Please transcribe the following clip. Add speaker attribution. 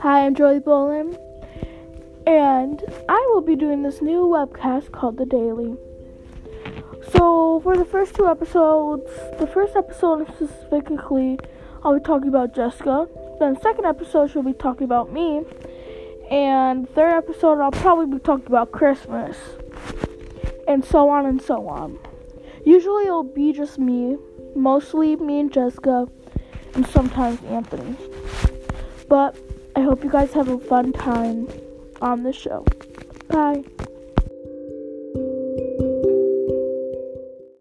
Speaker 1: Hi, I'm Joey Bolin, and I will be doing this new webcast called The Daily. So, for the first two episodes, the first episode specifically, I'll be talking about Jessica. Then, the second episode, she'll be talking about me. And third episode, I'll probably be talking about Christmas. And so on and so on. Usually, it'll be just me, mostly me and Jessica, and sometimes Anthony. But I hope you guys have a fun time on the show. Bye.